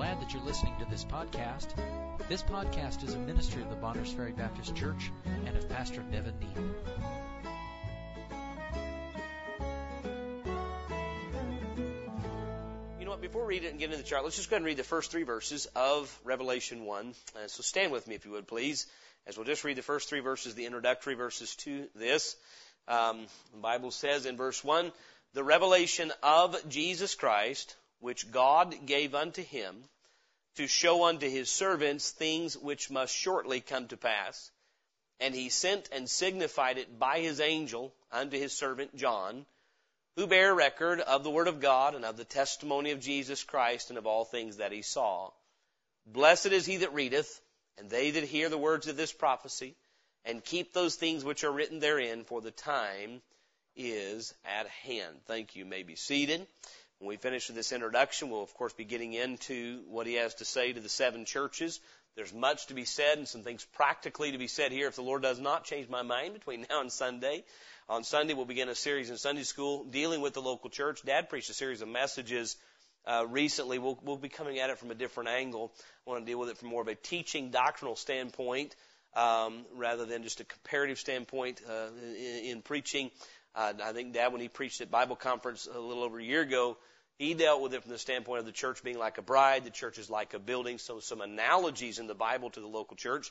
glad that you're listening to this podcast. This podcast is a ministry of the Bonners Ferry Baptist Church and of Pastor Nevin Neal. You know what? Before we read it and get into the chart, let's just go ahead and read the first three verses of Revelation 1. Uh, so stand with me if you would, please, as we'll just read the first three verses, the introductory verses to this. Um, the Bible says in verse 1, the revelation of Jesus Christ, which God gave unto him to show unto his servants things which must shortly come to pass. And he sent and signified it by his angel unto his servant John, who bare record of the word of God and of the testimony of Jesus Christ and of all things that he saw. Blessed is he that readeth, and they that hear the words of this prophecy, and keep those things which are written therein, for the time is at hand. Thank you. you may be seated. When we finish with this introduction, we'll of course be getting into what he has to say to the seven churches. There's much to be said and some things practically to be said here if the Lord does not change my mind between now and Sunday. On Sunday, we'll begin a series in Sunday school dealing with the local church. Dad preached a series of messages uh, recently. We'll, we'll be coming at it from a different angle. I want to deal with it from more of a teaching doctrinal standpoint um, rather than just a comparative standpoint uh, in, in preaching. Uh, I think Dad, when he preached at Bible conference a little over a year ago, he dealt with it from the standpoint of the church being like a bride, the church is like a building. So some analogies in the Bible to the local church.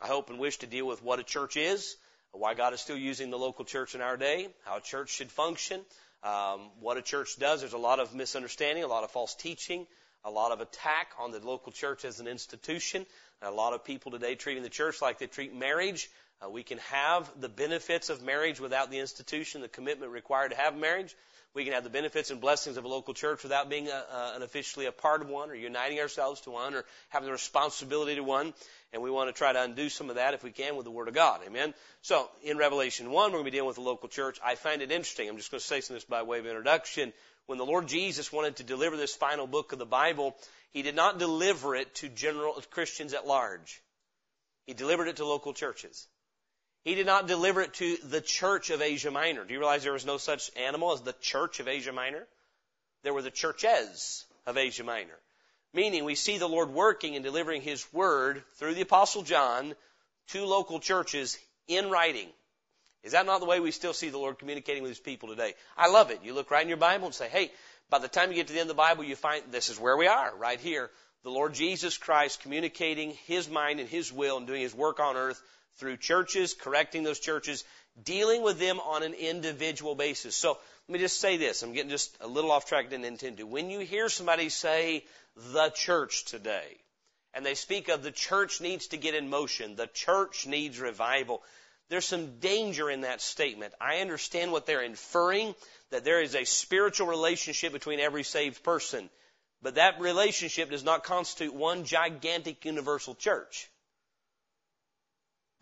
I hope and wish to deal with what a church is, why God is still using the local church in our day, how a church should function, um, what a church does. There's a lot of misunderstanding, a lot of false teaching, a lot of attack on the local church as an institution. A lot of people today treating the church like they treat marriage. Uh, we can have the benefits of marriage without the institution, the commitment required to have marriage. We can have the benefits and blessings of a local church without being a, a, an officially a part of one or uniting ourselves to one or having the responsibility to one. And we want to try to undo some of that if we can with the Word of God. Amen. So in Revelation 1, we're going to be dealing with the local church. I find it interesting. I'm just going to say some this by way of introduction. When the Lord Jesus wanted to deliver this final book of the Bible, He did not deliver it to general Christians at large. He delivered it to local churches. He did not deliver it to the church of Asia Minor. Do you realize there was no such animal as the church of Asia Minor? There were the churches of Asia Minor. Meaning we see the Lord working and delivering His word through the Apostle John to local churches in writing. Is that not the way we still see the Lord communicating with His people today? I love it. You look right in your Bible and say, hey, by the time you get to the end of the Bible, you find this is where we are, right here. The Lord Jesus Christ communicating His mind and His will and doing His work on earth through churches, correcting those churches, dealing with them on an individual basis. So let me just say this. I'm getting just a little off track, didn't intend to. When you hear somebody say the church today, and they speak of the church needs to get in motion, the church needs revival, there's some danger in that statement. I understand what they're inferring, that there is a spiritual relationship between every saved person. But that relationship does not constitute one gigantic universal church.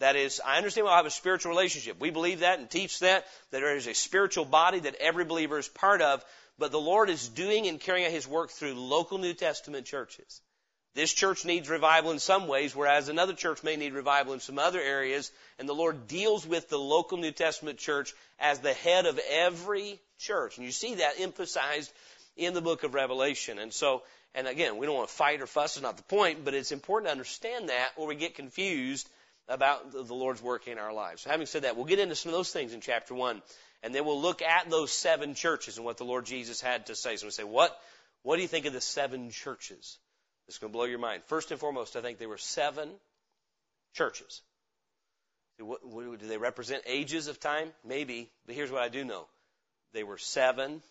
That is, I understand we'll have a spiritual relationship. We believe that and teach that, that there is a spiritual body that every believer is part of, but the Lord is doing and carrying out His work through local New Testament churches. This church needs revival in some ways, whereas another church may need revival in some other areas, and the Lord deals with the local New Testament church as the head of every church. And you see that emphasized in the book of Revelation. And so, and again, we don't want to fight or fuss, is not the point, but it's important to understand that or we get confused about the Lord's work in our lives. So having said that, we'll get into some of those things in chapter 1. And then we'll look at those seven churches and what the Lord Jesus had to say. So we say, what, what do you think of the seven churches? It's going to blow your mind. First and foremost, I think there were seven churches. Do they represent ages of time? Maybe. But here's what I do know. They were seven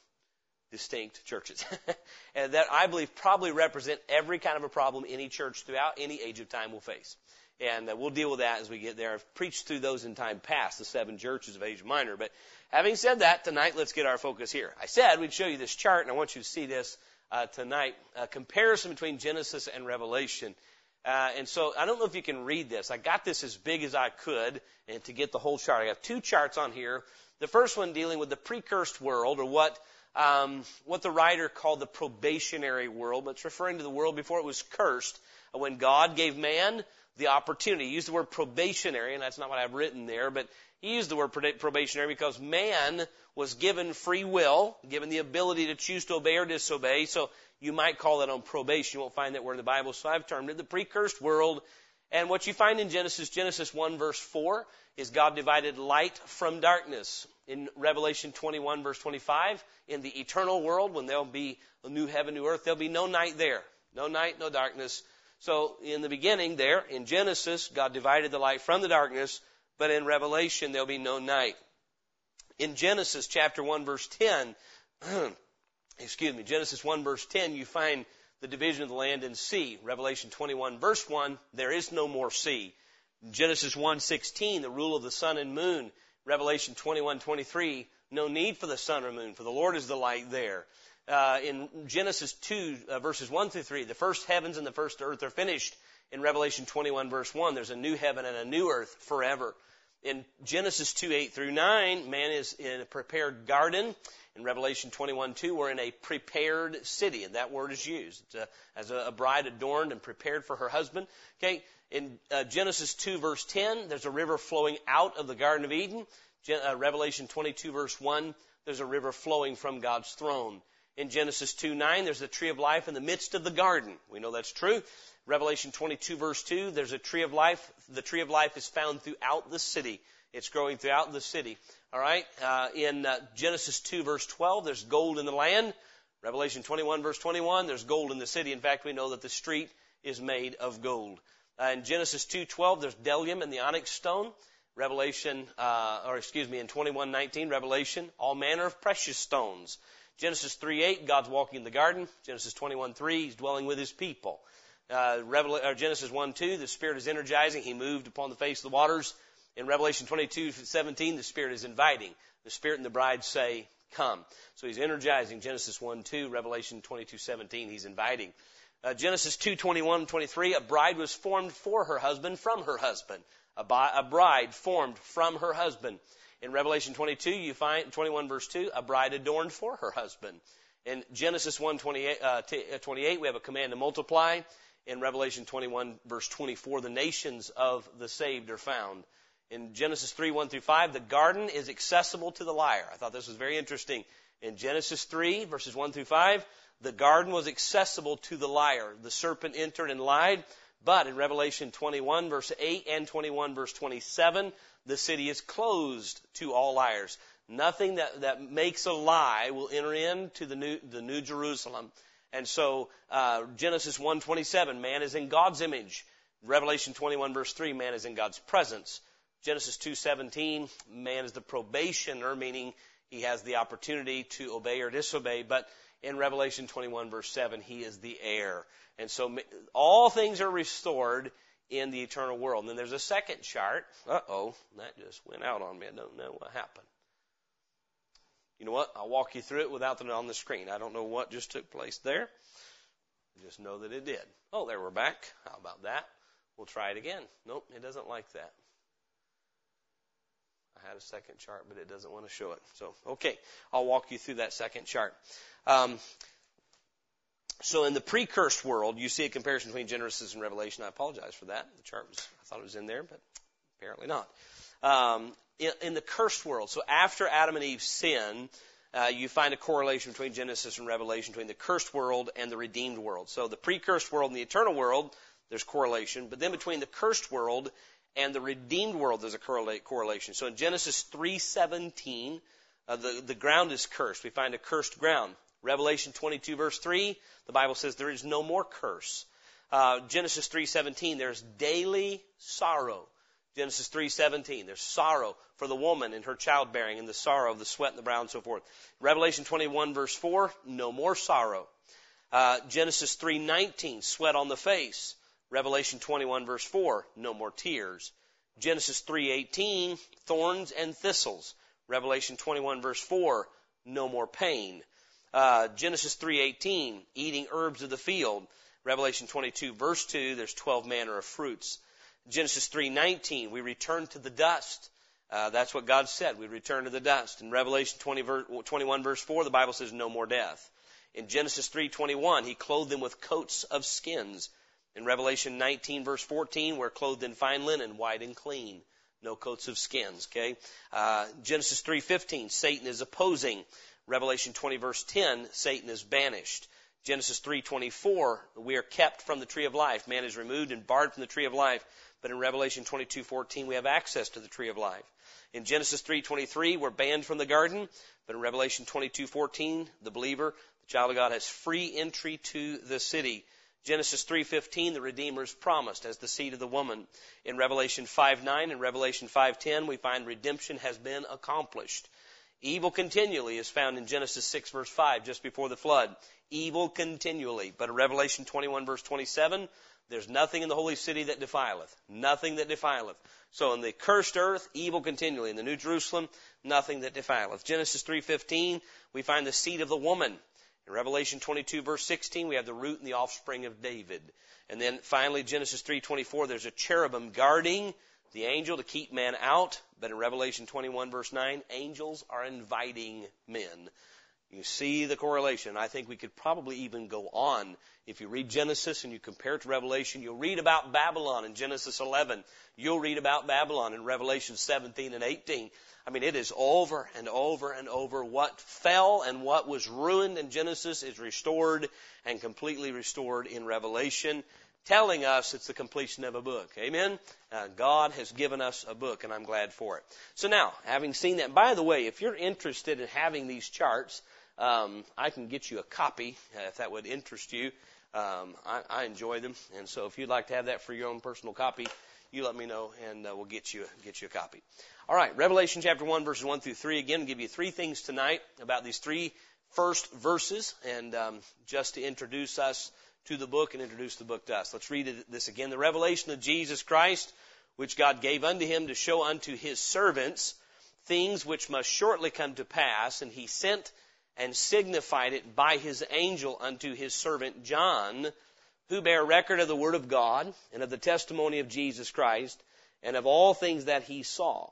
distinct churches. and that I believe probably represent every kind of a problem any church throughout any age of time will face. And uh, we'll deal with that as we get there. I've preached through those in time past, the seven churches of Asia Minor. But having said that, tonight let's get our focus here. I said we'd show you this chart, and I want you to see this uh, tonight. A comparison between Genesis and Revelation. Uh, and so I don't know if you can read this. I got this as big as I could, and to get the whole chart, I got two charts on here. The first one dealing with the precursed world, or what um, what the writer called the probationary world, but it's referring to the world before it was cursed, when God gave man the opportunity. He used the word probationary, and that's not what I've written there, but He used the word probationary because man was given free will, given the ability to choose to obey or disobey. So you might call that on probation. You won't find that word in the Bible. So I've termed it the precursed world. And what you find in Genesis, Genesis 1 verse 4, is God divided light from darkness. In Revelation 21 verse 25, in the eternal world, when there'll be a new heaven, new earth, there'll be no night there. No night, no darkness. So in the beginning there, in Genesis, God divided the light from the darkness, but in Revelation, there'll be no night. In Genesis chapter 1 verse 10, excuse me, Genesis 1 verse 10, you find the division of the land and sea. Revelation 21 verse 1, there is no more sea. Genesis 1:16, the rule of the sun and moon. Revelation 21:23, no need for the sun or moon, for the Lord is the light there. Uh, in Genesis 2 uh, verses 1 through 3, the first heavens and the first earth are finished. In Revelation 21 verse 1, there's a new heaven and a new earth forever. In Genesis 2, 8 through 9, man is in a prepared garden. In Revelation 21, 2, we're in a prepared city, and that word is used a, as a, a, bride adorned and prepared for her husband. Okay, in uh, Genesis 2, verse 10, there's a river flowing out of the Garden of Eden. Gen- uh, Revelation 22, verse 1, there's a river flowing from God's throne. In Genesis 2, 9, there's a tree of life in the midst of the garden. We know that's true. Revelation 22 verse 2, there's a tree of life. The tree of life is found throughout the city. It's growing throughout the city. All right. Uh, in uh, Genesis 2 verse 12, there's gold in the land. Revelation 21 verse 21, there's gold in the city. In fact, we know that the street is made of gold. Uh, in Genesis 2:12, there's bdellium and the onyx stone. Revelation, uh, or excuse me, in 21:19, Revelation, all manner of precious stones. Genesis 3:8, God's walking in the garden. Genesis 21:3, He's dwelling with His people. Uh, Revel- Genesis 1 2, the Spirit is energizing. He moved upon the face of the waters. In Revelation 22 17, the Spirit is inviting. The Spirit and the bride say, Come. So he's energizing. Genesis 1 2, Revelation 22 17, he's inviting. Uh, Genesis 2 21 23, a bride was formed for her husband from her husband. A, bi- a bride formed from her husband. In Revelation 22, you find 21 verse 2, a bride adorned for her husband. In Genesis 1 28, uh, uh, 28 we have a command to multiply in Revelation 21 verse 24, the nations of the saved are found. In Genesis 3, 1 through 5, the garden is accessible to the liar. I thought this was very interesting. In Genesis 3, verses 1 through 5, the garden was accessible to the liar. The serpent entered and lied. But in Revelation 21, verse 8 and 21, verse 27, the city is closed to all liars. Nothing that, that makes a lie will enter into the new, the new Jerusalem. And so uh, Genesis 1:27, man is in God's image. Revelation 21 verse 3, man is in God's presence. Genesis 2:17, man is the probationer, meaning he has the opportunity to obey or disobey. But in Revelation 21 verse 7, he is the heir. And so all things are restored in the eternal world. And then there's a second chart. Uh oh, that just went out on me. I don't know what happened. You know what? I'll walk you through it without it on the screen. I don't know what just took place there. Just know that it did. Oh, there we're back. How about that? We'll try it again. Nope, it doesn't like that. I had a second chart, but it doesn't want to show it. So, okay, I'll walk you through that second chart. Um, so in the precursed world, you see a comparison between Genesis and Revelation. I apologize for that. The chart was, I thought it was in there, but apparently not. Um, in, in the cursed world. So after Adam and Eve sin, uh, you find a correlation between Genesis and Revelation, between the cursed world and the redeemed world. So the pre-cursed world and the eternal world, there's correlation. But then between the cursed world and the redeemed world, there's a correlation. So in Genesis 3:17, uh, the the ground is cursed. We find a cursed ground. Revelation 22 verse 3, the Bible says there is no more curse. Uh, Genesis 3:17, there's daily sorrow. Genesis 3:17. There's sorrow for the woman in her childbearing and the sorrow of the sweat and the brow and so forth. Revelation 21 verse 4, no more sorrow. Uh, Genesis 3:19, sweat on the face. Revelation 21 verse 4, no more tears. Genesis 3:18, thorns and thistles. Revelation 21 verse 4, no more pain. Uh, Genesis 3:18, eating herbs of the field. Revelation 22 verse 2, there's 12 manner of fruits. Genesis 3:19, we return to the dust. Uh, that's what God said. We return to the dust. In Revelation 20, 21 verse 4, the Bible says no more death. In Genesis 3:21, He clothed them with coats of skins. In Revelation 19 verse 14, we're clothed in fine linen, white and clean. no coats of skins. Okay, uh, Genesis 3:15, Satan is opposing. Revelation 20 verse 10, Satan is banished. Genesis 3:24, we are kept from the tree of life. Man is removed and barred from the tree of life. But in Revelation 22:14, we have access to the tree of life. In Genesis 3:23, we're banned from the garden. But in Revelation 22:14, the believer, the child of God, has free entry to the city. Genesis 3:15 the redeemer is promised as the seed of the woman. In Revelation 5:9 and Revelation 5:10 we find redemption has been accomplished. Evil continually is found in Genesis 6 verse 5 just before the flood. Evil continually. But in Revelation 21 verse 27 there's nothing in the holy city that defileth. Nothing that defileth. So in the cursed earth, evil continually. In the New Jerusalem, nothing that defileth. Genesis 3:15, we find the seed of the woman. In Revelation 22 verse 16, we have the root and the offspring of David. And then finally, Genesis 3.24, there's a cherubim guarding the angel to keep man out. But in Revelation 21 verse 9, angels are inviting men. You see the correlation. I think we could probably even go on. If you read Genesis and you compare it to Revelation, you'll read about Babylon in Genesis 11. You'll read about Babylon in Revelation 17 and 18. I mean, it is over and over and over. What fell and what was ruined in Genesis is restored and completely restored in Revelation, telling us it's the completion of a book. Amen? Uh, God has given us a book, and I'm glad for it. So now, having seen that, by the way, if you're interested in having these charts, um, I can get you a copy uh, if that would interest you. Um, I, I enjoy them, and so if you'd like to have that for your own personal copy, you let me know, and uh, we'll get you get you a copy. All right, Revelation chapter one, verses one through three. Again, I'll give you three things tonight about these three first verses, and um, just to introduce us to the book and introduce the book to us. Let's read this again. The revelation of Jesus Christ, which God gave unto him to show unto his servants things which must shortly come to pass, and he sent and signified it by his angel unto his servant John, who bare record of the word of God and of the testimony of Jesus Christ and of all things that he saw.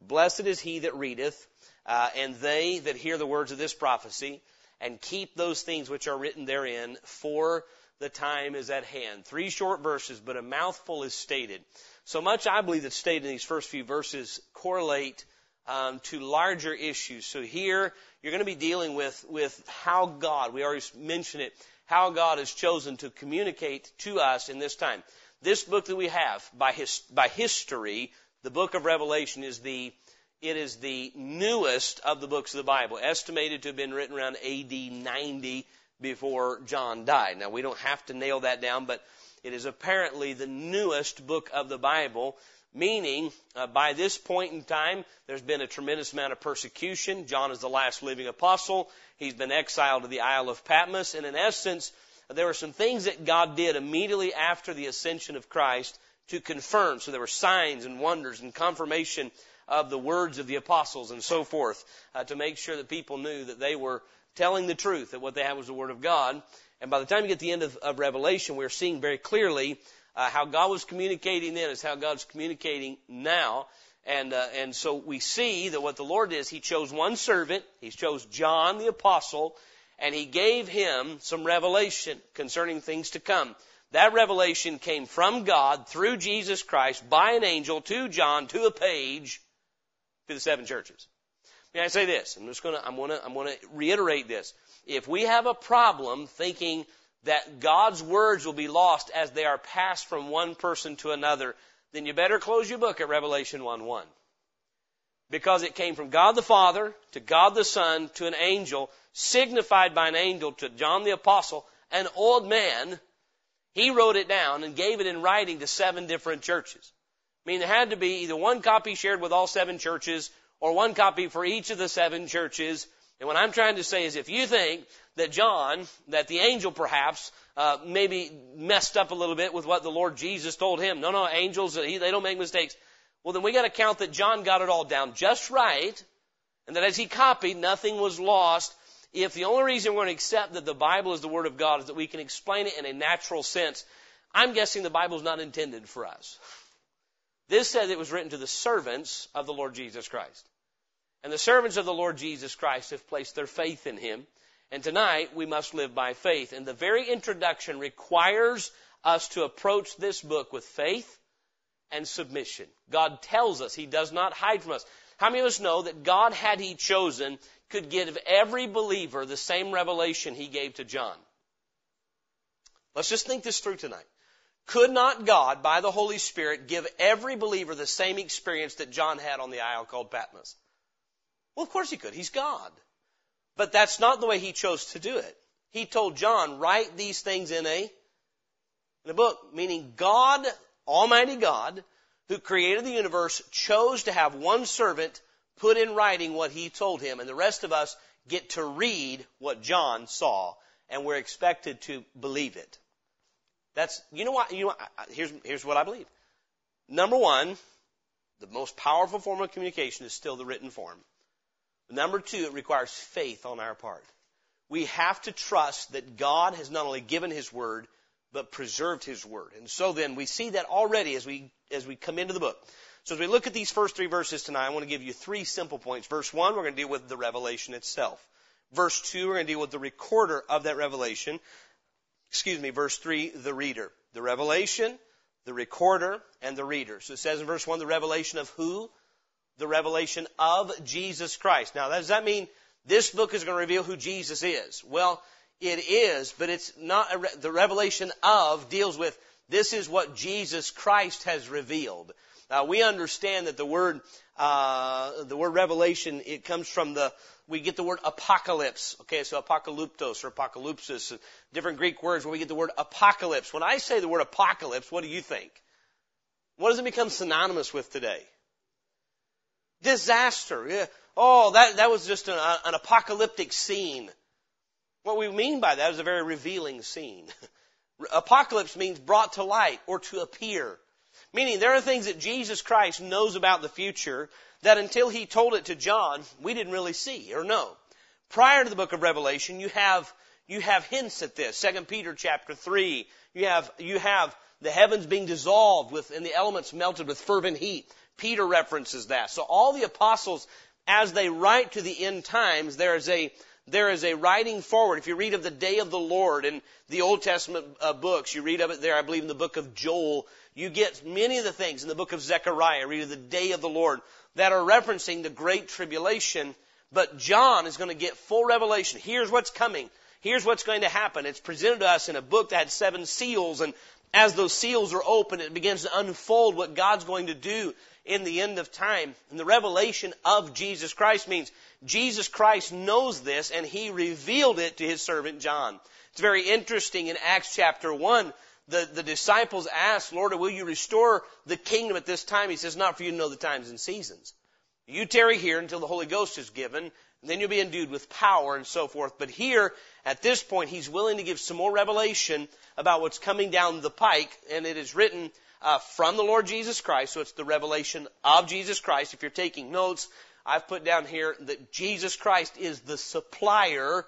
Blessed is he that readeth, uh, and they that hear the words of this prophecy, and keep those things which are written therein, for the time is at hand. Three short verses, but a mouthful is stated. So much I believe that's stated in these first few verses correlate um, to larger issues. So here you're going to be dealing with with how God. We already mentioned it. How God has chosen to communicate to us in this time. This book that we have by his, by history, the book of Revelation is the it is the newest of the books of the Bible, estimated to have been written around AD 90 before John died. Now we don't have to nail that down, but it is apparently the newest book of the Bible Meaning, uh, by this point in time, there's been a tremendous amount of persecution. John is the last living apostle. He's been exiled to the Isle of Patmos. And in essence, there were some things that God did immediately after the ascension of Christ to confirm. So there were signs and wonders and confirmation of the words of the apostles and so forth uh, to make sure that people knew that they were telling the truth, that what they had was the Word of God. And by the time you get to the end of, of Revelation, we're seeing very clearly uh, how God was communicating then is how God's communicating now. And, uh, and so we see that what the Lord is, He chose one servant, He chose John the apostle, and He gave him some revelation concerning things to come. That revelation came from God through Jesus Christ by an angel to John to a page to the seven churches. May I say this? I'm just gonna, I'm gonna, I'm gonna reiterate this. If we have a problem thinking that God's words will be lost as they are passed from one person to another, then you better close your book at Revelation 1 1. Because it came from God the Father to God the Son to an angel, signified by an angel to John the Apostle, an old man. He wrote it down and gave it in writing to seven different churches. I mean, there had to be either one copy shared with all seven churches or one copy for each of the seven churches. And what I'm trying to say is if you think that John, that the angel perhaps, uh, maybe messed up a little bit with what the Lord Jesus told him. No, no, angels, they don't make mistakes. Well, then we got to count that John got it all down just right, and that as he copied, nothing was lost. If the only reason we're going to accept that the Bible is the Word of God is that we can explain it in a natural sense, I'm guessing the Bible is not intended for us. This says it was written to the servants of the Lord Jesus Christ. And the servants of the Lord Jesus Christ have placed their faith in Him. And tonight we must live by faith. And the very introduction requires us to approach this book with faith and submission. God tells us. He does not hide from us. How many of us know that God, had He chosen, could give every believer the same revelation He gave to John? Let's just think this through tonight. Could not God, by the Holy Spirit, give every believer the same experience that John had on the isle called Patmos? Well, of course He could. He's God. But that's not the way He chose to do it. He told John, write these things in a, in a book, meaning God, Almighty God, who created the universe, chose to have one servant put in writing what he told him, and the rest of us get to read what John saw, and we're expected to believe it. That's, you know what, you know here's, here's what I believe. Number one, the most powerful form of communication is still the written form. Number two, it requires faith on our part. We have to trust that God has not only given His Word, but preserved His Word. And so then we see that already as we, as we come into the book. So as we look at these first three verses tonight, I want to give you three simple points. Verse one, we're going to deal with the revelation itself. Verse two, we're going to deal with the recorder of that revelation. Excuse me, verse three, the reader. The revelation, the recorder, and the reader. So it says in verse one, the revelation of who? The revelation of Jesus Christ. Now, does that mean this book is going to reveal who Jesus is? Well, it is, but it's not, re- the revelation of deals with this is what Jesus Christ has revealed. Now we understand that the word, uh, the word revelation, it comes from the, we get the word apocalypse. Okay, so apocalyptos or apocalypsis, different Greek words where we get the word apocalypse. When I say the word apocalypse, what do you think? What does it become synonymous with today? Disaster. Yeah. Oh, that, that was just an, an apocalyptic scene. What we mean by that is a very revealing scene. Apocalypse means brought to light or to appear. Meaning there are things that Jesus Christ knows about the future that until he told it to John, we didn't really see or know. Prior to the book of Revelation, you have, you have hints at this. Second Peter chapter 3, you have, you have the heavens being dissolved with, and the elements melted with fervent heat. Peter references that. So all the apostles, as they write to the end times, there is a, there is a writing forward. If you read of the day of the Lord in the Old Testament uh, books, you read of it there, I believe, in the book of Joel, you get many of the things in the book of Zechariah, read of the day of the Lord, that are referencing the great tribulation. But John is going to get full revelation. Here's what's coming. Here's what's going to happen. It's presented to us in a book that had seven seals, and as those seals are opened, it begins to unfold what God's going to do in the end of time. And the revelation of Jesus Christ means Jesus Christ knows this and he revealed it to his servant John. It's very interesting in Acts chapter 1. The, the disciples asked, Lord, will you restore the kingdom at this time? He says, not for you to know the times and seasons. You tarry here until the Holy Ghost is given, and then you'll be endued with power and so forth. But here, at this point, he's willing to give some more revelation about what's coming down the pike, and it is written uh, from the Lord Jesus Christ. So it's the revelation of Jesus Christ. If you're taking notes, I've put down here that Jesus Christ is the supplier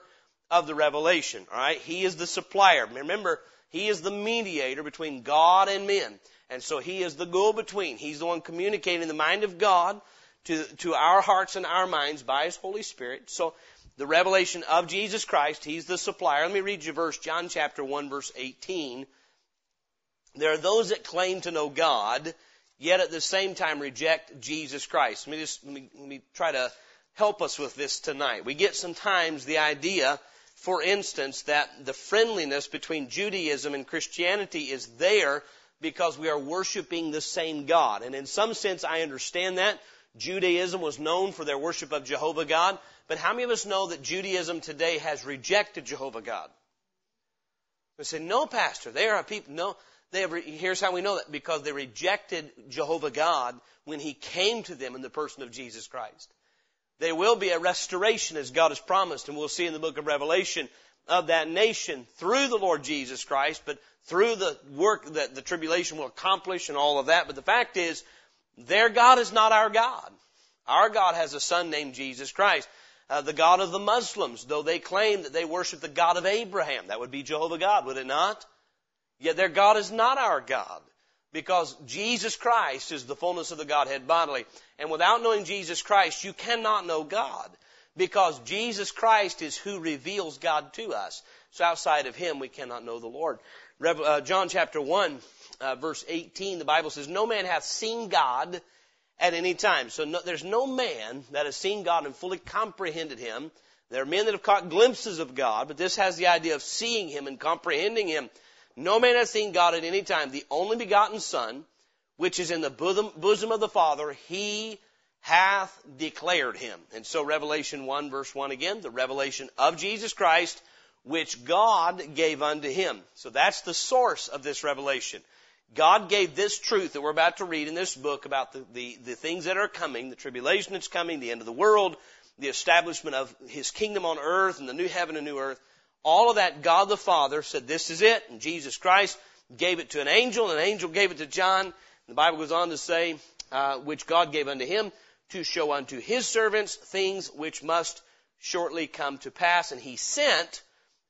of the revelation. All right, He is the supplier. Remember, He is the mediator between God and men, and so He is the go-between. He's the one communicating the mind of God to to our hearts and our minds by His Holy Spirit. So the revelation of Jesus Christ, He's the supplier. Let me read you verse John chapter one verse eighteen. There are those that claim to know God yet at the same time reject Jesus Christ. Let me just let me, let me try to help us with this tonight. We get sometimes the idea, for instance, that the friendliness between Judaism and Christianity is there because we are worshiping the same God. And in some sense, I understand that. Judaism was known for their worship of Jehovah God. But how many of us know that Judaism today has rejected Jehovah God? We say, no, Pastor, they are a people. No, they have, here's how we know that because they rejected Jehovah God when He came to them in the person of Jesus Christ. There will be a restoration as God has promised, and we'll see in the book of Revelation of that nation through the Lord Jesus Christ, but through the work that the tribulation will accomplish and all of that. But the fact is, their God is not our God. Our God has a son named Jesus Christ. Uh, the God of the Muslims, though they claim that they worship the God of Abraham, that would be Jehovah God, would it not? Yet their God is not our God because Jesus Christ is the fullness of the Godhead bodily. And without knowing Jesus Christ, you cannot know God because Jesus Christ is who reveals God to us. So outside of Him, we cannot know the Lord. Uh, John chapter 1, uh, verse 18, the Bible says, No man hath seen God at any time. So no, there's no man that has seen God and fully comprehended Him. There are men that have caught glimpses of God, but this has the idea of seeing Him and comprehending Him. No man has seen God at any time. The only begotten Son, which is in the bosom, of the Father, He hath declared Him. And so Revelation 1 verse 1 again, the revelation of Jesus Christ, which God gave unto Him. So that's the source of this revelation. God gave this truth that we're about to read in this book about the, the, the things that are coming, the tribulation that's coming, the end of the world, the establishment of his kingdom on earth and the new heaven and new earth. All of that, God the Father said, this is it. And Jesus Christ gave it to an angel, and an angel gave it to John. The Bible goes on to say, uh, which God gave unto him to show unto his servants things which must shortly come to pass. And he sent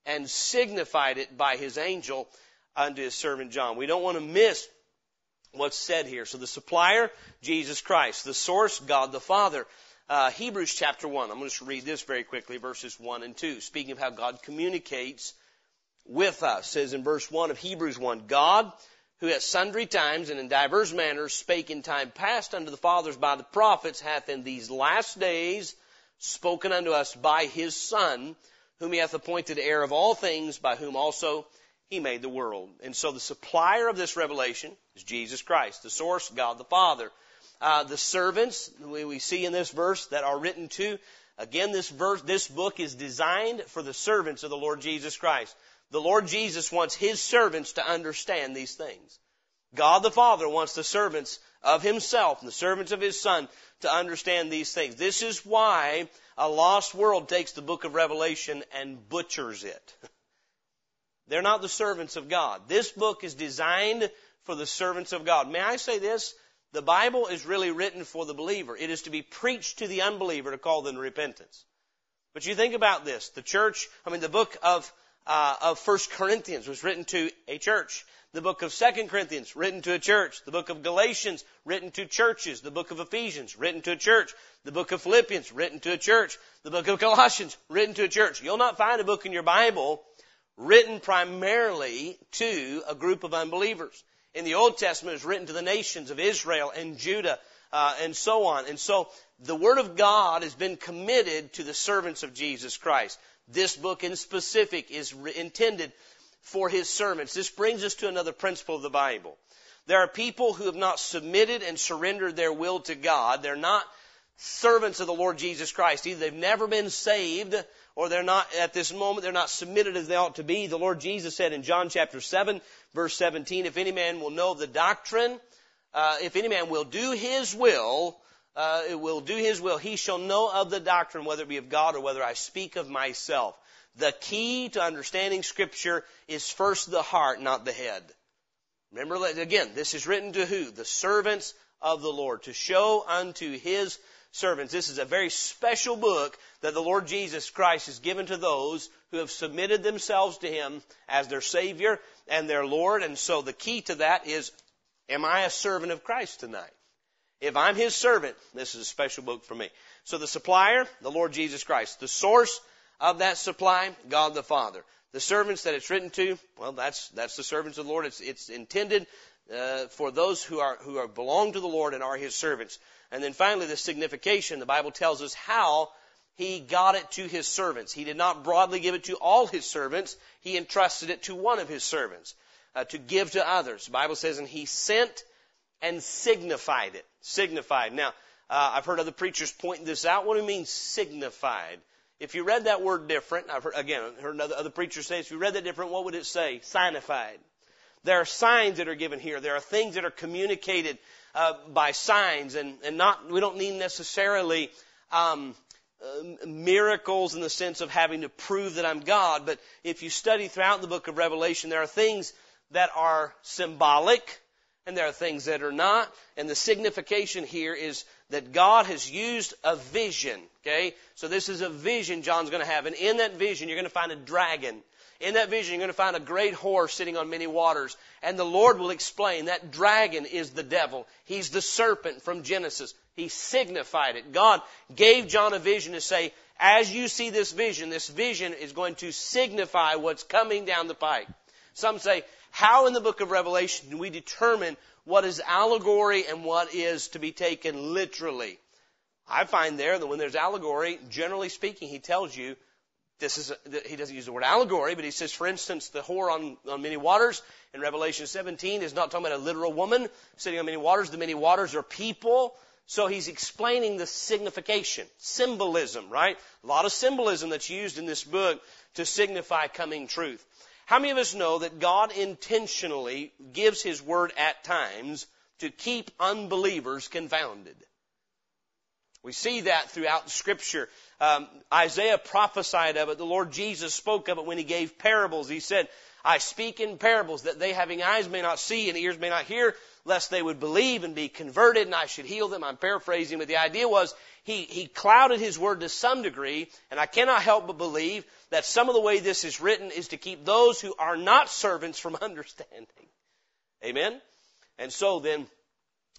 and signified it by his angel unto his servant John. We don't want to miss what's said here. So the supplier, Jesus Christ. The source, God the Father uh, Hebrews chapter 1. I'm going to read this very quickly, verses 1 and 2. Speaking of how God communicates with us, says in verse 1 of Hebrews 1, God, who at sundry times and in divers manners spake in time past unto the fathers by the prophets, hath in these last days spoken unto us by his Son, whom he hath appointed heir of all things, by whom also he made the world. And so the supplier of this revelation is Jesus Christ, the source, God the Father uh, the servants we, we see in this verse that are written to. Again, this verse, this book is designed for the servants of the Lord Jesus Christ. The Lord Jesus wants His servants to understand these things. God the Father wants the servants of Himself and the servants of His Son to understand these things. This is why a lost world takes the book of Revelation and butchers it. They're not the servants of God. This book is designed for the servants of God. May I say this? The Bible is really written for the believer. It is to be preached to the unbeliever to call them to repentance. But you think about this. The church, I mean, the book of, uh, of 1 Corinthians was written to a church. The book of 2 Corinthians, written to a church. The book of Galatians, written to churches. The book of Ephesians, written to a church. The book of Philippians, written to a church. The book of Colossians, written to a church. You'll not find a book in your Bible written primarily to a group of unbelievers in the Old Testament is written to the nations of Israel and Judah uh, and so on. And so the Word of God has been committed to the servants of Jesus Christ. This book in specific is re- intended for His servants. This brings us to another principle of the Bible. There are people who have not submitted and surrendered their will to God. They're not servants of the Lord Jesus Christ. Either they've never been saved or they're not, at this moment, they're not submitted as they ought to be. The Lord Jesus said in John chapter 7, verse 17, if any man will know the doctrine, uh, if any man will do his will, uh, will do his will, he shall know of the doctrine, whether it be of God or whether I speak of myself. The key to understanding scripture is first the heart, not the head. Remember, again, this is written to who? The servants of the Lord, to show unto his servants. This is a very special book that the Lord Jesus Christ has given to those who have submitted themselves to Him as their Savior and their Lord. And so the key to that is, am I a servant of Christ tonight? If I'm His servant, this is a special book for me. So the supplier, the Lord Jesus Christ. The source of that supply, God the Father. The servants that it's written to, well, that's, that's the servants of the Lord. It's, it's intended uh, for those who are who are belong to the Lord and are His servants. And then finally, the signification. The Bible tells us how He got it to His servants. He did not broadly give it to all His servants. He entrusted it to one of His servants uh, to give to others. The Bible says, and He sent and signified it. Signified. Now, uh, I've heard other preachers pointing this out. What do you mean signified? If you read that word different, I've heard, again, heard other, other preachers say, if you read that different, what would it say? Signified. There are signs that are given here. There are things that are communicated uh, by signs, and, and not we don't need necessarily um, uh, miracles in the sense of having to prove that I'm God. But if you study throughout the book of Revelation, there are things that are symbolic, and there are things that are not. And the signification here is that God has used a vision. Okay, so this is a vision John's going to have, and in that vision, you're going to find a dragon. In that vision, you're going to find a great horse sitting on many waters. And the Lord will explain that dragon is the devil. He's the serpent from Genesis. He signified it. God gave John a vision to say, as you see this vision, this vision is going to signify what's coming down the pike. Some say, how in the book of Revelation do we determine what is allegory and what is to be taken literally? I find there that when there's allegory, generally speaking, he tells you this is, a, he doesn't use the word allegory, but he says, for instance, the whore on, on many waters in Revelation 17 is not talking about a literal woman sitting on many waters. The many waters are people. So he's explaining the signification, symbolism, right? A lot of symbolism that's used in this book to signify coming truth. How many of us know that God intentionally gives his word at times to keep unbelievers confounded? We see that throughout Scripture. Um, Isaiah prophesied of it. The Lord Jesus spoke of it when he gave parables. He said, I speak in parables that they having eyes may not see and ears may not hear, lest they would believe and be converted and I should heal them. I'm paraphrasing, but the idea was he, he clouded his word to some degree, and I cannot help but believe that some of the way this is written is to keep those who are not servants from understanding. Amen? And so then,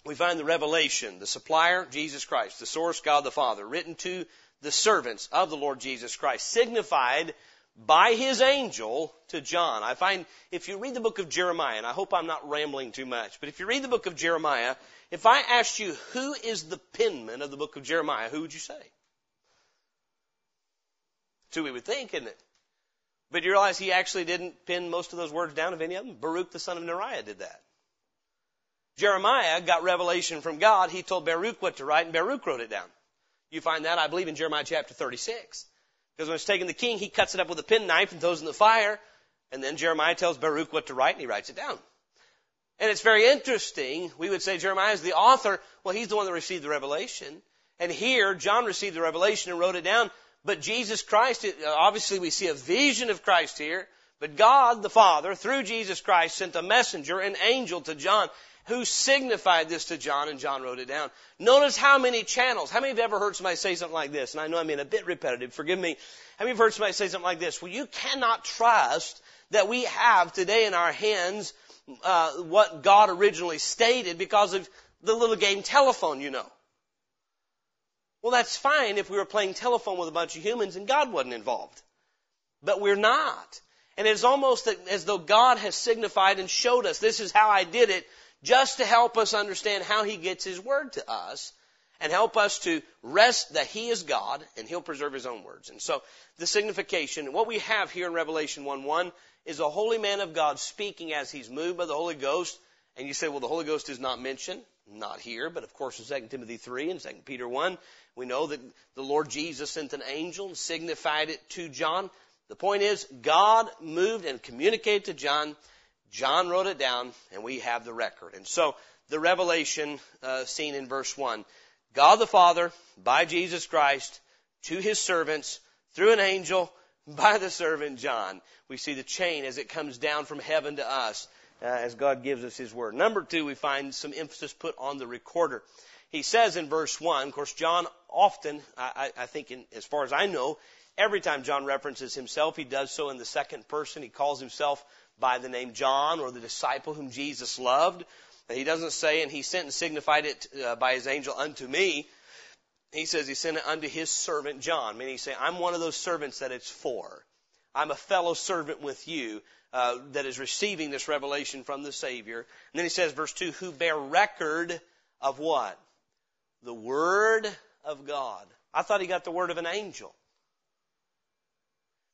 we find the revelation, the supplier, Jesus Christ, the source, God the Father, written to the servants of the Lord Jesus Christ, signified by his angel to John. I find if you read the book of Jeremiah, and I hope I'm not rambling too much, but if you read the book of Jeremiah, if I asked you who is the penman of the book of Jeremiah, who would you say? Who we would think, isn't it? But you realize he actually didn't pin most of those words down of any of them. Baruch the son of Neriah did that. Jeremiah got revelation from God. He told Baruch what to write, and Baruch wrote it down. You find that, I believe, in Jeremiah chapter 36. Because when it's taken the king, he cuts it up with a penknife and throws it in the fire. And then Jeremiah tells Baruch what to write, and he writes it down. And it's very interesting. We would say Jeremiah is the author. Well, he's the one that received the revelation. And here, John received the revelation and wrote it down. But Jesus Christ, obviously we see a vision of Christ here. But God, the Father, through Jesus Christ, sent a messenger, an angel to John who signified this to John, and John wrote it down. Notice how many channels. How many have ever heard somebody say something like this? And I know I'm being a bit repetitive. Forgive me. How many have heard somebody say something like this? Well, you cannot trust that we have today in our hands uh, what God originally stated because of the little game telephone, you know. Well, that's fine if we were playing telephone with a bunch of humans and God wasn't involved. But we're not. And it's almost as though God has signified and showed us, this is how I did it, just to help us understand how He gets His Word to us and help us to rest that He is God and He'll preserve His own words. And so the signification, what we have here in Revelation 1-1 is a holy man of God speaking as he's moved by the Holy Ghost. And you say, well, the Holy Ghost is not mentioned. Not here, but of course in 2 Timothy 3 and 2 Peter 1, we know that the Lord Jesus sent an angel and signified it to John. The point is, God moved and communicated to John John wrote it down, and we have the record. And so, the revelation uh, seen in verse 1 God the Father, by Jesus Christ, to his servants, through an angel, by the servant John. We see the chain as it comes down from heaven to us, uh, as God gives us his word. Number two, we find some emphasis put on the recorder. He says in verse 1, of course, John often, I, I think, in, as far as I know, every time John references himself, he does so in the second person. He calls himself by the name John or the disciple whom Jesus loved. He doesn't say, and he sent and signified it uh, by his angel unto me. He says he sent it unto his servant John. Meaning he's saying, I'm one of those servants that it's for. I'm a fellow servant with you uh, that is receiving this revelation from the Savior. And then he says, verse 2, who bear record of what? The Word of God. I thought he got the word of an angel.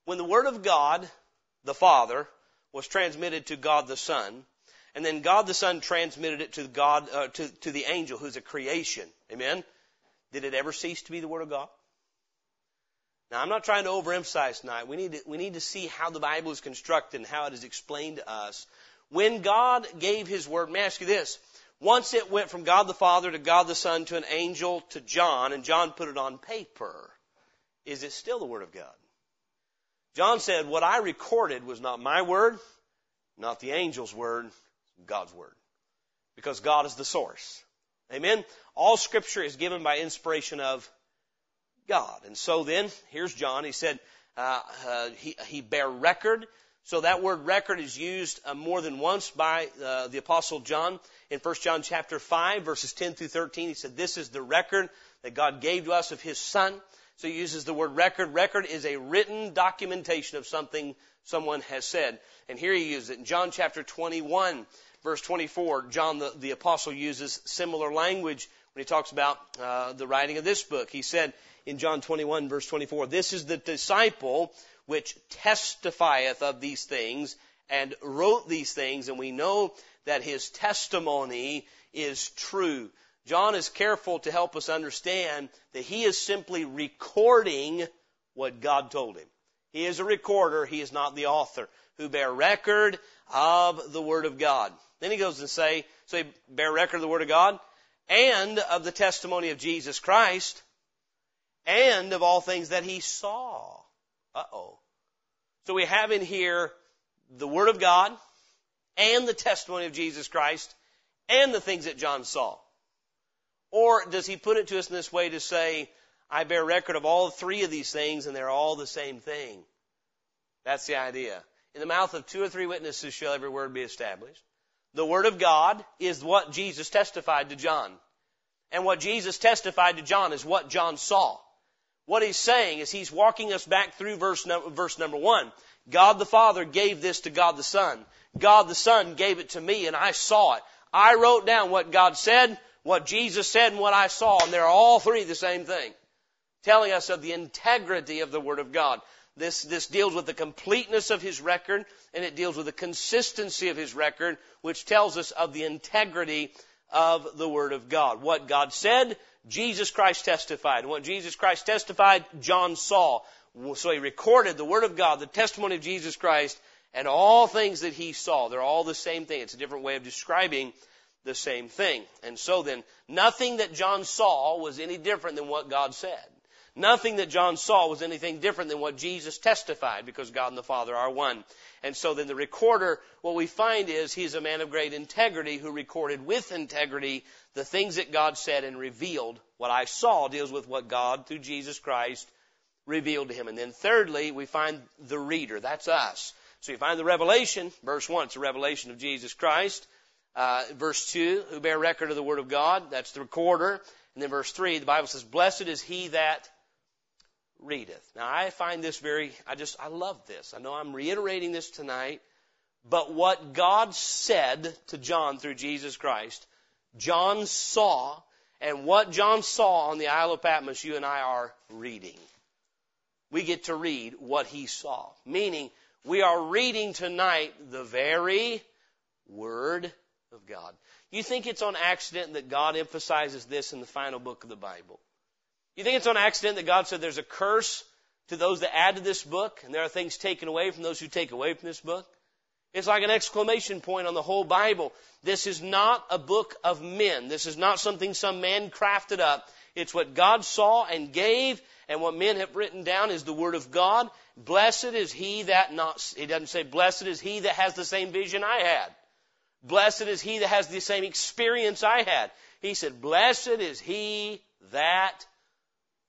When the Word of God, the Father, was transmitted to God the Son, and then God the Son transmitted it to God uh, to to the angel who's a creation. Amen. Did it ever cease to be the Word of God? Now, I'm not trying to overemphasize tonight. We need to, we need to see how the Bible is constructed and how it is explained to us. When God gave His Word, may I ask you this? Once it went from God the Father to God the Son to an angel to John, and John put it on paper, is it still the Word of God? John said, What I recorded was not my word, not the angel's word, God's word. Because God is the source. Amen? All scripture is given by inspiration of God. And so then, here's John. He said, uh, uh, he, he bear record. So that word record is used uh, more than once by uh, the apostle John. In 1 John chapter 5 verses 10 through 13, he said, this is the record that God gave to us of his son So he uses the word record. Record is a written documentation of something someone has said. And here he uses it. In John chapter 21, verse 24, John the, the apostle uses similar language when he talks about uh, the writing of this book. He said in John 21, verse 24, This is the disciple which testifieth of these things and wrote these things, and we know that his testimony is true. John is careful to help us understand that he is simply recording what God told him. He is a recorder, he is not the author, who bear record of the Word of God. Then he goes and say, so he bear record of the Word of God, and of the testimony of Jesus Christ, and of all things that he saw. Uh-oh. So we have in here the Word of God, and the testimony of Jesus Christ, and the things that John saw. Or does he put it to us in this way to say, I bear record of all three of these things and they're all the same thing? That's the idea. In the mouth of two or three witnesses shall every word be established. The Word of God is what Jesus testified to John. And what Jesus testified to John is what John saw. What he's saying is he's walking us back through verse, verse number one. God the Father gave this to God the Son. God the Son gave it to me and I saw it. I wrote down what God said what Jesus said and what I saw, and they're all three the same thing. Telling us of the integrity of the Word of God. This, this deals with the completeness of His record, and it deals with the consistency of His record, which tells us of the integrity of the Word of God. What God said, Jesus Christ testified. What Jesus Christ testified, John saw. So he recorded the Word of God, the testimony of Jesus Christ, and all things that he saw. They're all the same thing. It's a different way of describing the same thing. And so then, nothing that John saw was any different than what God said. Nothing that John saw was anything different than what Jesus testified because God and the Father are one. And so then the recorder, what we find is he's a man of great integrity who recorded with integrity the things that God said and revealed. What I saw deals with what God, through Jesus Christ, revealed to him. And then thirdly, we find the reader. That's us. So you find the revelation, verse 1, it's a revelation of Jesus Christ. Uh, verse 2, who bear record of the Word of God. That's the recorder. And then verse 3, the Bible says, Blessed is he that readeth. Now I find this very, I just, I love this. I know I'm reiterating this tonight, but what God said to John through Jesus Christ, John saw, and what John saw on the Isle of Patmos, you and I are reading. We get to read what he saw. Meaning, we are reading tonight the very Word of God. You think it's on accident that God emphasizes this in the final book of the Bible? You think it's on accident that God said there's a curse to those that add to this book and there are things taken away from those who take away from this book? It's like an exclamation point on the whole Bible. This is not a book of men. This is not something some man crafted up. It's what God saw and gave, and what men have written down is the Word of God. Blessed is he that not, he doesn't say blessed is he that has the same vision I had. Blessed is he that has the same experience I had. He said, Blessed is he that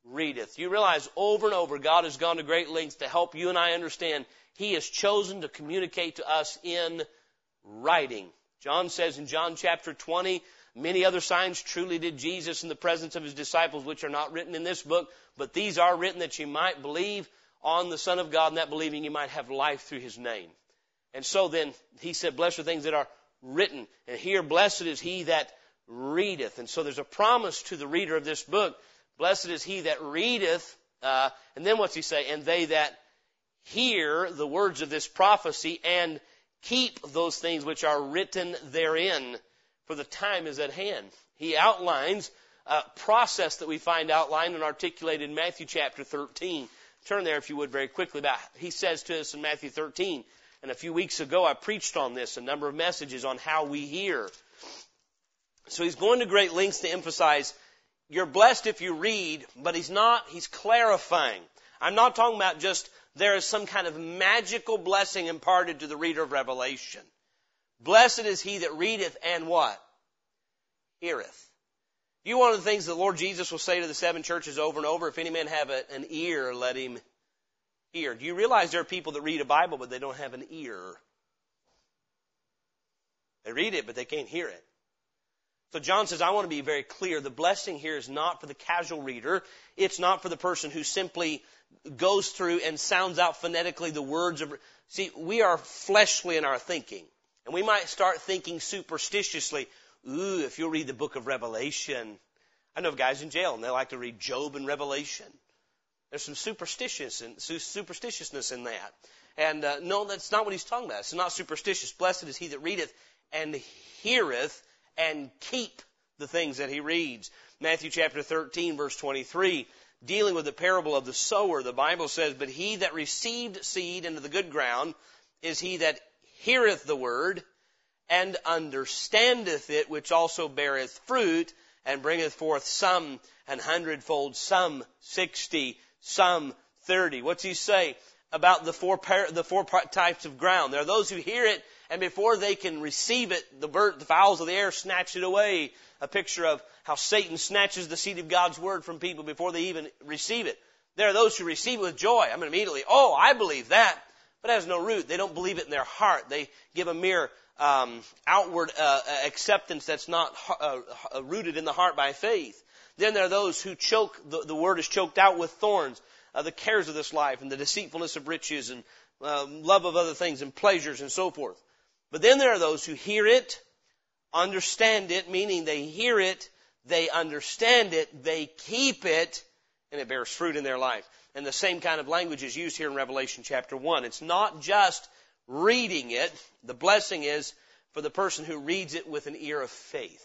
readeth. You realize over and over God has gone to great lengths to help you and I understand He has chosen to communicate to us in writing. John says in John chapter 20, many other signs truly did Jesus in the presence of His disciples, which are not written in this book, but these are written that you might believe on the Son of God, and that believing you might have life through His name. And so then, He said, blessed are things that are written. And here, blessed is he that readeth. And so there's a promise to the reader of this book. Blessed is he that readeth. Uh, and then what's he say? And they that hear the words of this prophecy and keep those things which are written therein, for the time is at hand. He outlines a process that we find outlined and articulated in Matthew chapter 13. Turn there if you would very quickly. About, he says to us in Matthew 13, and a few weeks ago, I preached on this, a number of messages on how we hear. So he's going to great lengths to emphasize you're blessed if you read, but he's not, he's clarifying. I'm not talking about just there is some kind of magical blessing imparted to the reader of Revelation. Blessed is he that readeth and what? Heareth. You one of the things the Lord Jesus will say to the seven churches over and over, if any man have a, an ear, let him hear. Do you realize there are people that read a Bible but they don't have an ear? They read it but they can't hear it. So John says, I want to be very clear. The blessing here is not for the casual reader. It's not for the person who simply goes through and sounds out phonetically the words of, see, we are fleshly in our thinking. And we might start thinking superstitiously, ooh, if you'll read the book of Revelation. I know of guys in jail and they like to read Job and Revelation. There's some superstitious and superstitiousness in that. And uh, no, that's not what he's talking about. It's not superstitious. Blessed is he that readeth and heareth and keep the things that he reads. Matthew chapter 13 verse 23, dealing with the parable of the sower, the Bible says, But he that received seed into the good ground is he that heareth the word and understandeth it, which also beareth fruit and bringeth forth some an hundredfold, some sixty, some thirty. What's he say? about the four, par- the four types of ground. There are those who hear it, and before they can receive it, the bird, the fowls of the air snatch it away. A picture of how Satan snatches the seed of God's word from people before they even receive it. There are those who receive it with joy. I mean, immediately, oh, I believe that, but it has no root. They don't believe it in their heart. They give a mere um, outward uh, acceptance that's not uh, uh, rooted in the heart by faith. Then there are those who choke, the, the word is choked out with thorns uh, the cares of this life and the deceitfulness of riches and uh, love of other things and pleasures and so forth. But then there are those who hear it, understand it, meaning they hear it, they understand it, they keep it, and it bears fruit in their life. And the same kind of language is used here in Revelation chapter 1. It's not just reading it. The blessing is for the person who reads it with an ear of faith.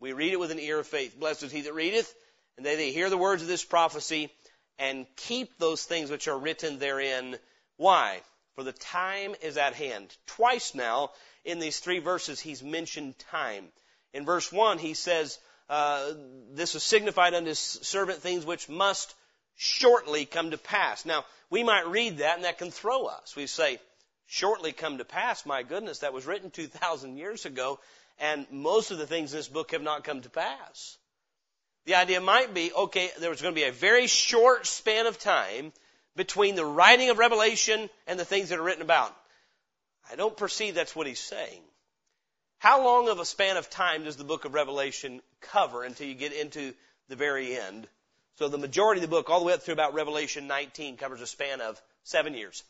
We read it with an ear of faith. Blessed is he that readeth, and they that hear the words of this prophecy and keep those things which are written therein. Why? For the time is at hand. Twice now in these three verses he's mentioned time. In verse 1 he says, uh, this is signified unto his servant things which must shortly come to pass. Now, we might read that and that can throw us. We say, shortly come to pass, my goodness, that was written 2,000 years ago, and most of the things in this book have not come to pass. The idea might be, okay, there was going to be a very short span of time between the writing of Revelation and the things that are written about. I don't perceive that's what he's saying. How long of a span of time does the book of Revelation cover until you get into the very end? So the majority of the book, all the way up through about Revelation 19, covers a span of seven years.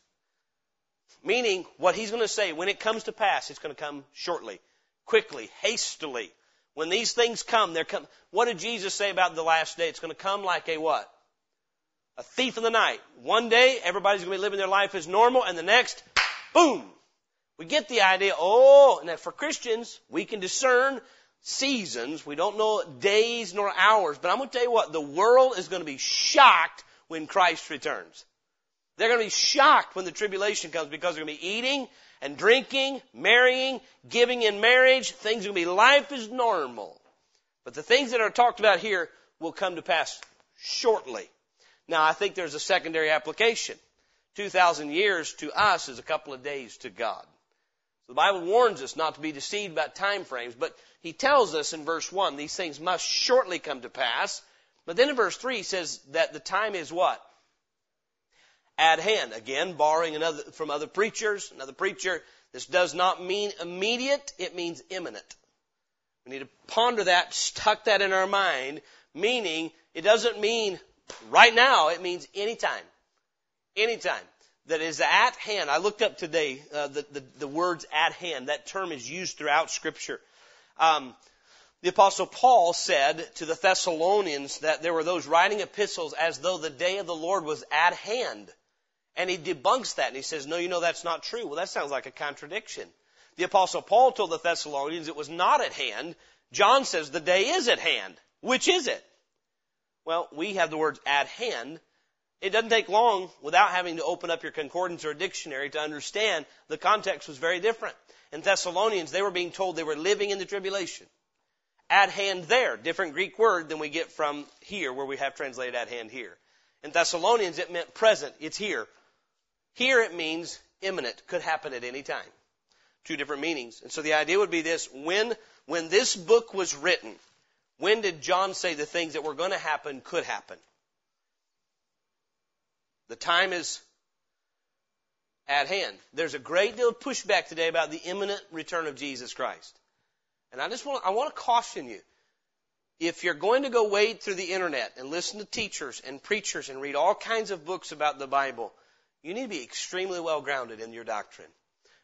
Meaning, what he's going to say, when it comes to pass, it's going to come shortly, quickly, hastily. When these things come, they're come. What did Jesus say about the last day? It's going to come like a what? A thief in the night. One day, everybody's going to be living their life as normal, and the next, boom! We get the idea, oh, and that for Christians, we can discern seasons. We don't know days nor hours, but I'm going to tell you what, the world is going to be shocked when Christ returns. They're going to be shocked when the tribulation comes because they're going to be eating and drinking, marrying, giving in marriage. Things are going to be life is normal. But the things that are talked about here will come to pass shortly. Now, I think there's a secondary application. 2,000 years to us is a couple of days to God. So the Bible warns us not to be deceived about time frames, but he tells us in verse 1 these things must shortly come to pass. But then in verse 3 he says that the time is what? at hand. Again, borrowing another, from other preachers, another preacher. This does not mean immediate, it means imminent. We need to ponder that, stuck that in our mind, meaning it doesn't mean right now, it means anytime. Anytime. That is at hand. I looked up today uh, the, the, the, words at hand. That term is used throughout Scripture. Um, the Apostle Paul said to the Thessalonians that there were those writing epistles as though the day of the Lord was at hand. And he debunks that and he says, no, you know, that's not true. Well, that sounds like a contradiction. The apostle Paul told the Thessalonians it was not at hand. John says the day is at hand. Which is it? Well, we have the words at hand. It doesn't take long without having to open up your concordance or dictionary to understand the context was very different. In Thessalonians, they were being told they were living in the tribulation. At hand there, different Greek word than we get from here, where we have translated at hand here. In Thessalonians, it meant present. It's here. Here it means imminent, could happen at any time. Two different meanings. And so the idea would be this, when, when this book was written, when did John say the things that were going to happen could happen? The time is at hand. There's a great deal of pushback today about the imminent return of Jesus Christ. And I just want, I want to caution you. If you're going to go wade through the internet and listen to teachers and preachers and read all kinds of books about the Bible, you need to be extremely well grounded in your doctrine.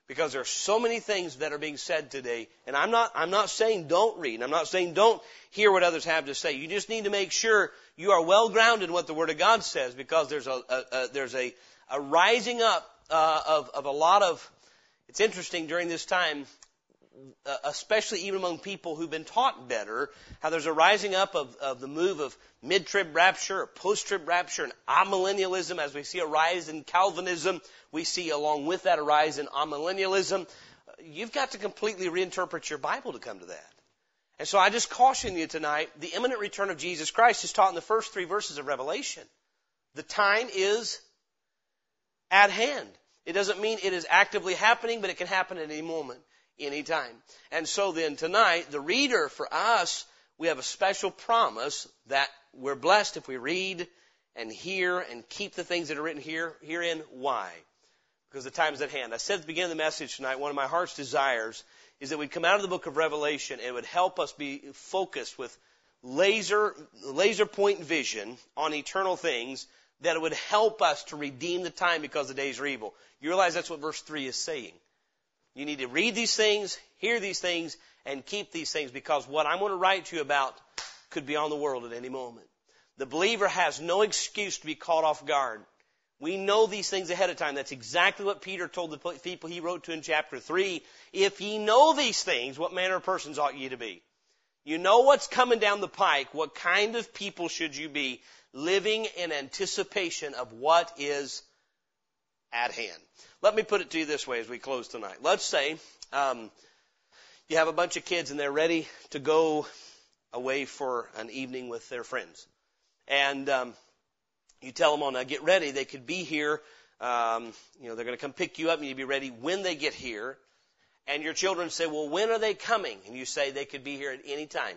Because there are so many things that are being said today, and I'm not, I'm not saying don't read, I'm not saying don't hear what others have to say. You just need to make sure you are well grounded in what the Word of God says, because there's a, a, a there's a, a rising up uh, of, of a lot of. It's interesting during this time, Uh, especially even among people who've been taught better, how there's a rising up of, of the move of mid-trib rapture, or post-trib rapture, and amillennialism, as we see a rise in Calvinism, we see along with that a rise in amillennialism. Uh, you've got to completely reinterpret your Bible to come to that. And so I just caution you tonight, the imminent return of Jesus Christ is taught in the first three verses of Revelation. The time is at hand. It doesn't mean it is actively happening, but it can happen at any moment anytime. And so then tonight, the reader for us, we have a special promise that we're blessed if we read and hear and keep the things that are written here, herein. Why? Because the time is at hand. I said at the beginning of the message tonight, one of my heart's desires is that we'd come out of the book of Revelation and it would help us be focused with laser, laser point vision on eternal things that it would help us to redeem the time because the days are evil. You realize that's what verse 3 is saying. You need to read these things, hear these things, and keep these things because what I'm going to write to you about could be on the world at any moment. The believer has no excuse to be caught off guard. We know these things ahead of time. That's exactly what Peter told the people he wrote to in chapter 3. If ye know these things, what manner of persons ought ye to be? You know what's coming down the pike. What kind of people should you be living in anticipation of what is at hand? Let me put it to you this way as we close tonight. Let's say um, you have a bunch of kids and they're ready to go away for an evening with their friends, and um, you tell them, "Oh, now get ready. They could be here. Um, you know, they're going to come pick you up. and You be ready when they get here." And your children say, "Well, when are they coming?" And you say they could be here at any time.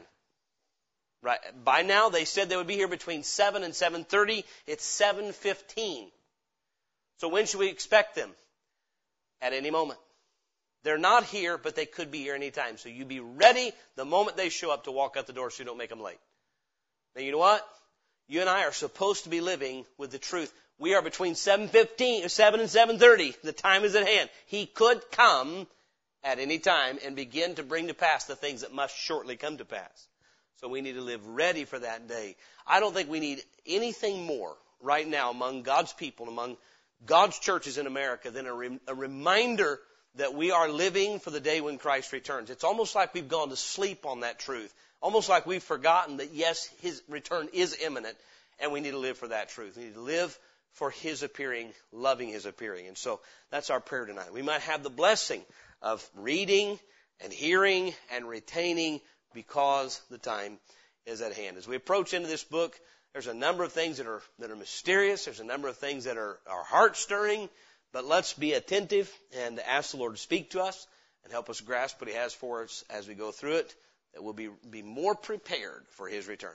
Right. By now, they said they would be here between seven and seven thirty. It's seven fifteen. So when should we expect them? at any moment. They're not here, but they could be here anytime. So you be ready the moment they show up to walk out the door so you don't make them late. Now you know what? You and I are supposed to be living with the truth. We are between 7:15, 7 and 7:30. The time is at hand. He could come at any time and begin to bring to pass the things that must shortly come to pass. So we need to live ready for that day. I don't think we need anything more right now among God's people, among God's churches in America than a, a reminder that we are living for the day when Christ returns. It's almost like we've gone to sleep on that truth. Almost like we've forgotten that yes, His return is imminent and we need to live for that truth. We need to live for His appearing, loving His appearing. And so that's our prayer tonight. We might have the blessing of reading and hearing and retaining because the time is at hand. As we approach into this book, there's a number of things that are, that are mysterious. There's a number of things that are, are heart stirring. But let's be attentive and ask the Lord to speak to us and help us grasp what He has for us as we go through it, that we'll be, be more prepared for His return.